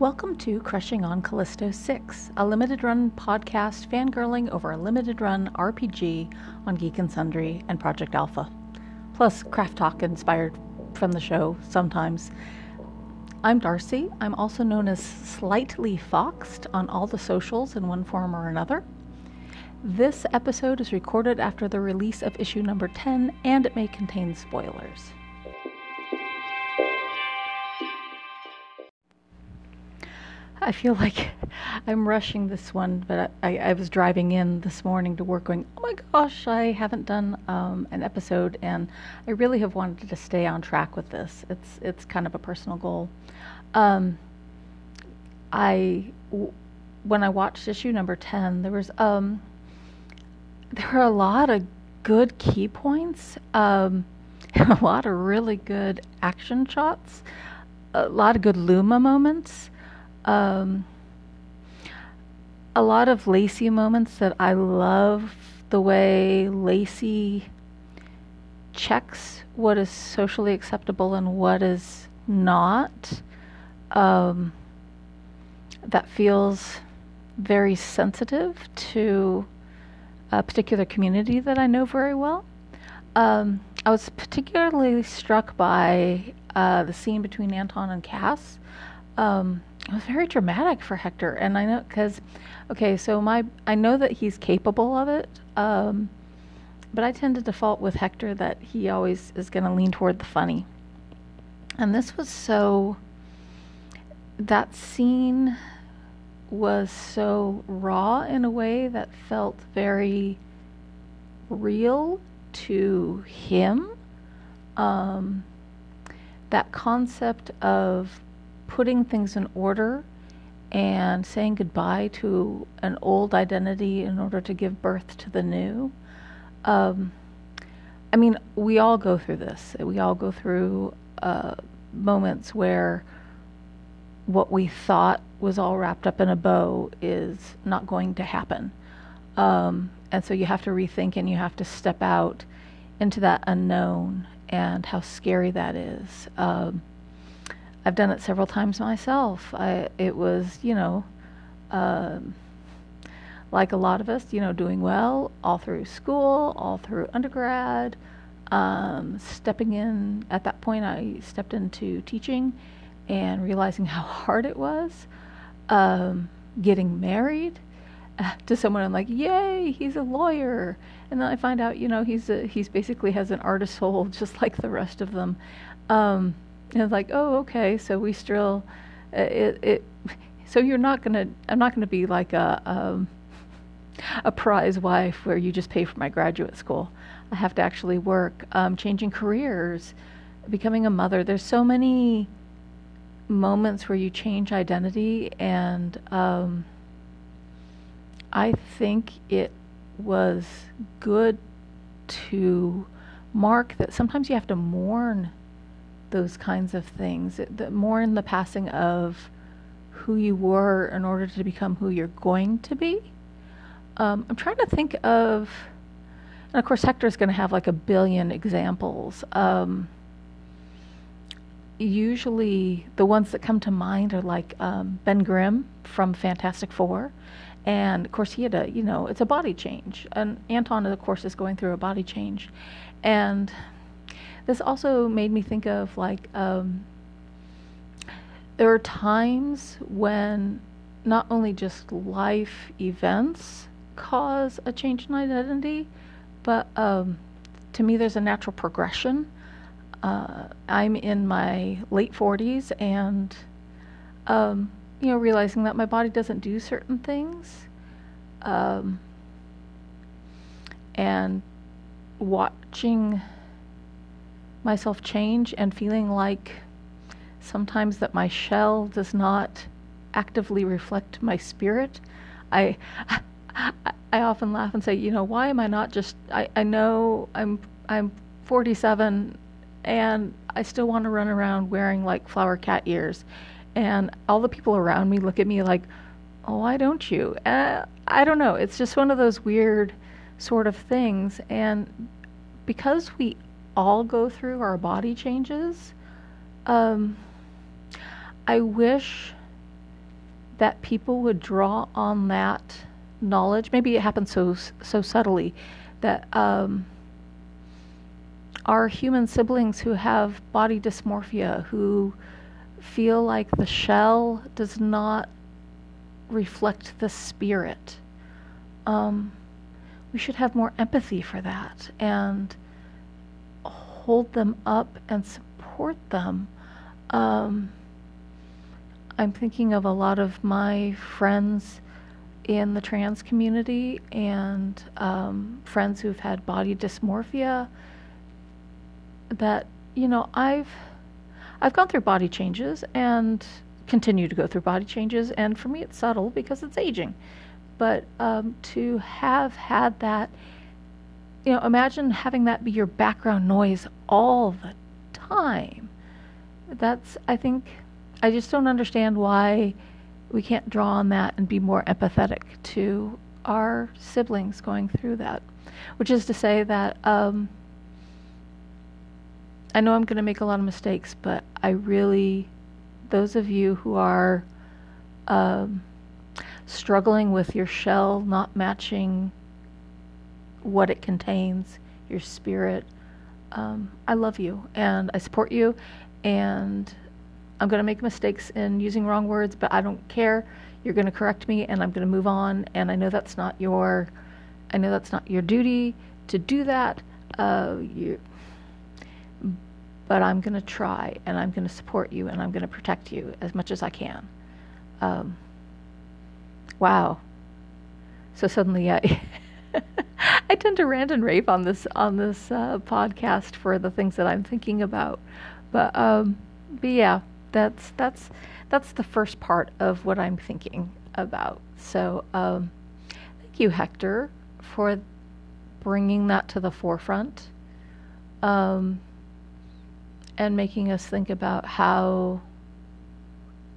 Welcome to Crushing on Callisto 6, a limited run podcast fangirling over a limited run RPG on Geek and Sundry and Project Alpha. Plus, craft talk inspired from the show sometimes. I'm Darcy. I'm also known as Slightly Foxed on all the socials in one form or another. This episode is recorded after the release of issue number 10 and it may contain spoilers. I feel like I'm rushing this one, but I, I, was driving in this morning to work going, oh my gosh, I haven't done um, an episode, and I really have wanted to stay on track with this. It's it's kind of a personal goal. Um, I w- when I watched issue number ten, there was um, there were a lot of good key points, um, a lot of really good action shots, a lot of good Luma moments um, a lot of Lacey moments that I love the way Lacey checks what is socially acceptable and what is not. Um, that feels very sensitive to a particular community that I know very well. Um, I was particularly struck by uh, the scene between Anton and Cass. Um, it was very dramatic for Hector, and I know because, okay, so my I know that he's capable of it, um, but I tend to default with Hector that he always is going to lean toward the funny, and this was so. That scene was so raw in a way that felt very real to him. Um, that concept of putting things in order and saying goodbye to an old identity in order to give birth to the new. Um, I mean, we all go through this. We all go through uh, moments where what we thought was all wrapped up in a bow is not going to happen. Um, and so you have to rethink and you have to step out into that unknown and how scary that is. Um, I've done it several times myself. I, it was, you know, uh, like a lot of us, you know, doing well all through school, all through undergrad. Um, stepping in at that point, I stepped into teaching and realizing how hard it was. Um, getting married to someone, I'm like, yay, he's a lawyer. And then I find out, you know, he's a, he's basically has an artist soul just like the rest of them. Um, and like, oh, okay, so we still, uh, it, it, so you're not gonna, I'm not gonna be like a, um, a prize wife where you just pay for my graduate school. I have to actually work, um, changing careers, becoming a mother. There's so many moments where you change identity, and um, I think it was good to mark that sometimes you have to mourn those kinds of things. The, more in the passing of who you were in order to become who you're going to be. Um, I'm trying to think of, and of course, Hector's going to have like a billion examples. Um, usually, the ones that come to mind are like um, Ben Grimm from Fantastic Four. And of course, he had a, you know, it's a body change. And Anton, of course, is going through a body change. And this also made me think of like um, there are times when not only just life events cause a change in identity, but um, to me, there's a natural progression. Uh, I'm in my late 40s and, um, you know, realizing that my body doesn't do certain things. Um, and watching myself change and feeling like sometimes that my shell does not actively reflect my spirit. I, I often laugh and say, you know, why am I not just? I, I know I'm I'm 47, and I still want to run around wearing like flower cat ears, and all the people around me look at me like, oh, why don't you? Uh, I don't know. It's just one of those weird sort of things, and because we all go through our body changes. Um, I wish that people would draw on that knowledge. Maybe it happens so so subtly that um, our human siblings who have body dysmorphia, who feel like the shell does not reflect the spirit. Um, we should have more empathy for that and hold them up and support them. Um, I'm thinking of a lot of my friends in the trans community and um, friends who've had body dysmorphia that you know I've I've gone through body changes and continue to go through body changes and for me it's subtle because it's aging but um, to have had that you know imagine having that be your background noise all the time that's I think I just don't understand why we can't draw on that and be more empathetic to our siblings going through that. Which is to say that um, I know I'm going to make a lot of mistakes, but I really, those of you who are um, struggling with your shell not matching what it contains, your spirit, um, I love you and I support you and I'm going to make mistakes in using wrong words, but I don't care. You're going to correct me and I'm going to move on. And I know that's not your, I know that's not your duty to do that. Uh, you, but I'm going to try and I'm going to support you and I'm going to protect you as much as I can. Um, wow. So suddenly, yeah. I tend to rant and rave on this on this uh, podcast for the things that I'm thinking about, but um, but yeah, that's that's that's the first part of what I'm thinking about. So um, thank you, Hector, for bringing that to the forefront um, and making us think about how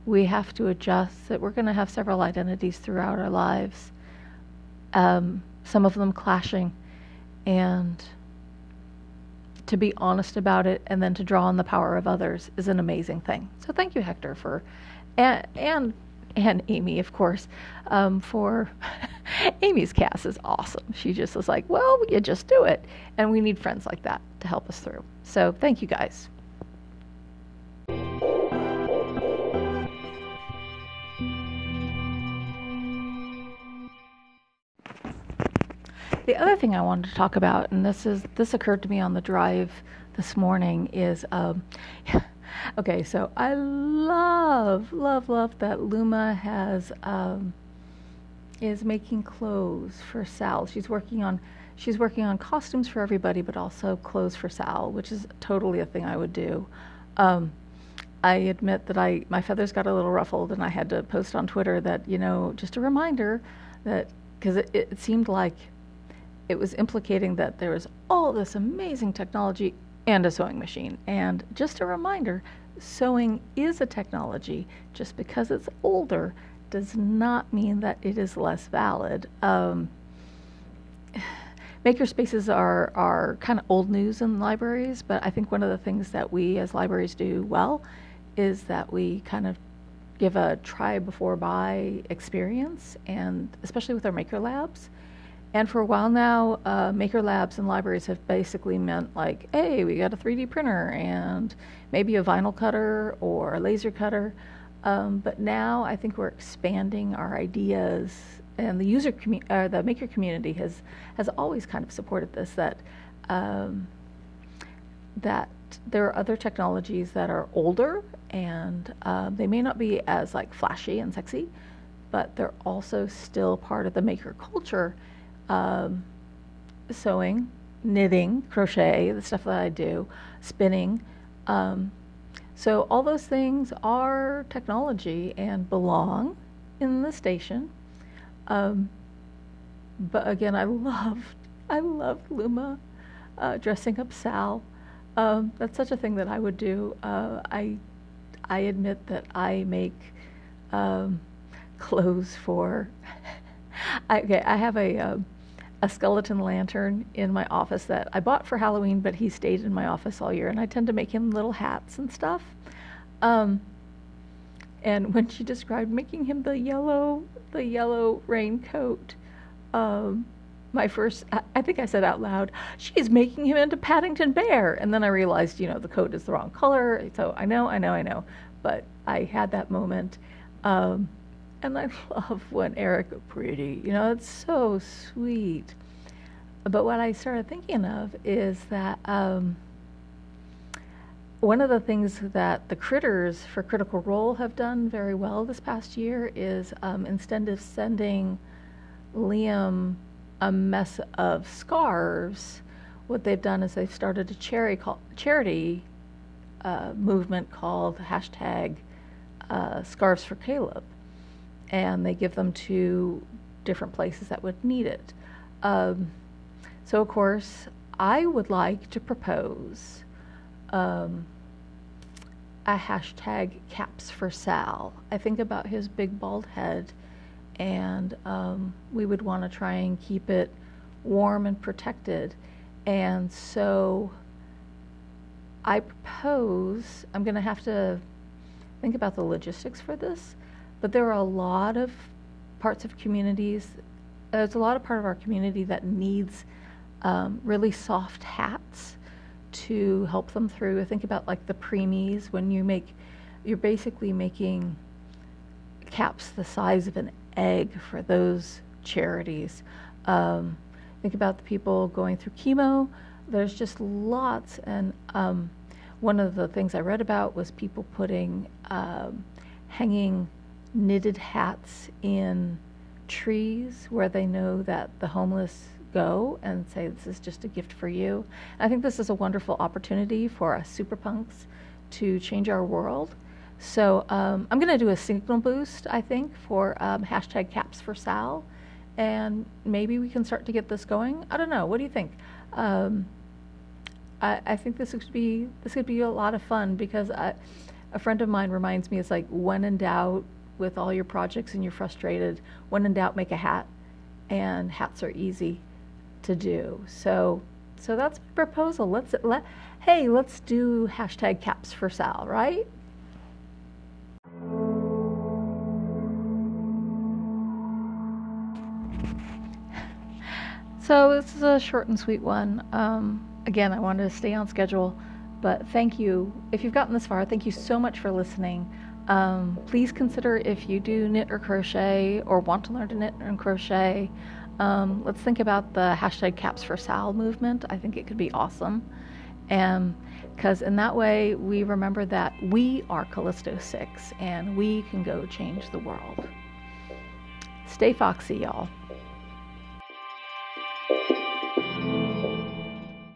we have to adjust. That we're going to have several identities throughout our lives, um, some of them clashing, and to be honest about it and then to draw on the power of others is an amazing thing. So thank you, Hector, for and and, and Amy, of course, um, for Amy's Cass is awesome. She just was like, well, you just do it, and we need friends like that to help us through. So thank you guys. The other thing I wanted to talk about, and this is this occurred to me on the drive this morning, is um, okay. So I love, love, love that Luma has um, is making clothes for Sal. She's working on she's working on costumes for everybody, but also clothes for Sal, which is totally a thing I would do. Um, I admit that I my feathers got a little ruffled, and I had to post on Twitter that you know just a reminder that because it, it seemed like it was implicating that there was all this amazing technology and a sewing machine. And just a reminder sewing is a technology. Just because it's older does not mean that it is less valid. Um, maker spaces are, are kind of old news in libraries, but I think one of the things that we as libraries do well is that we kind of give a try before buy experience, and especially with our maker labs. And for a while now, uh, maker labs and libraries have basically meant like, hey, we got a 3D printer and maybe a vinyl cutter or a laser cutter. Um, but now I think we're expanding our ideas, and the user commu- or the maker community has has always kind of supported this that um, that there are other technologies that are older and uh, they may not be as like flashy and sexy, but they're also still part of the maker culture um, sewing, knitting, crochet, the stuff that I do, spinning. Um, so all those things are technology and belong in the station. Um, but again, I love, I love Luma uh, dressing up Sal. Um, that's such a thing that I would do. Uh, I, I admit that I make um, clothes for. I, okay, I have a um, a skeleton lantern in my office that I bought for Halloween, but he stayed in my office all year, and I tend to make him little hats and stuff. Um, And when she described making him the yellow, the yellow raincoat, um, my first, I think I said out loud, she's making him into Paddington Bear. And then I realized, you know, the coat is the wrong color. So I know, I know, I know. But I had that moment. Um, and I love when Eric pretty, you know, it's so sweet. But what I started thinking of is that um, one of the things that the critters for Critical Role have done very well this past year is um, instead of sending Liam a mess of scarves, what they've done is they've started a charity, call, charity uh, movement called hashtag uh, Scarves for Caleb. And they give them to different places that would need it. Um, so, of course, I would like to propose um, a hashtag caps for Sal. I think about his big bald head, and um, we would want to try and keep it warm and protected. And so I propose, I'm going to have to think about the logistics for this, but there are a lot of parts of communities, there's a lot of part of our community that needs um, really soft hats to help them through. Think about like the preemies when you make, you're basically making caps the size of an egg for those charities. Um, think about the people going through chemo. There's just lots, and um, one of the things I read about was people putting um, hanging knitted hats in trees where they know that the homeless go and say, This is just a gift for you. I think this is a wonderful opportunity for us super punks to change our world. So um, I'm going to do a signal boost, I think, for um, hashtag caps for Sal. And maybe we can start to get this going. I don't know. What do you think? Um, I, I, think this could be this could be a lot of fun because I, a friend of mine reminds me it's like when in doubt with all your projects and you're frustrated, when in doubt, make a hat. And hats are easy to do. So, so that's my proposal. Let's let hey, let's do hashtag caps for Sal, right? So this is a short and sweet one. Um, again, I wanted to stay on schedule, but thank you. If you've gotten this far, thank you so much for listening. Um, please consider if you do knit or crochet or want to learn to knit and crochet. Um, let's think about the hashtag caps for Sal movement. I think it could be awesome. And because in that way, we remember that we are Callisto 6 and we can go change the world. Stay foxy, y'all.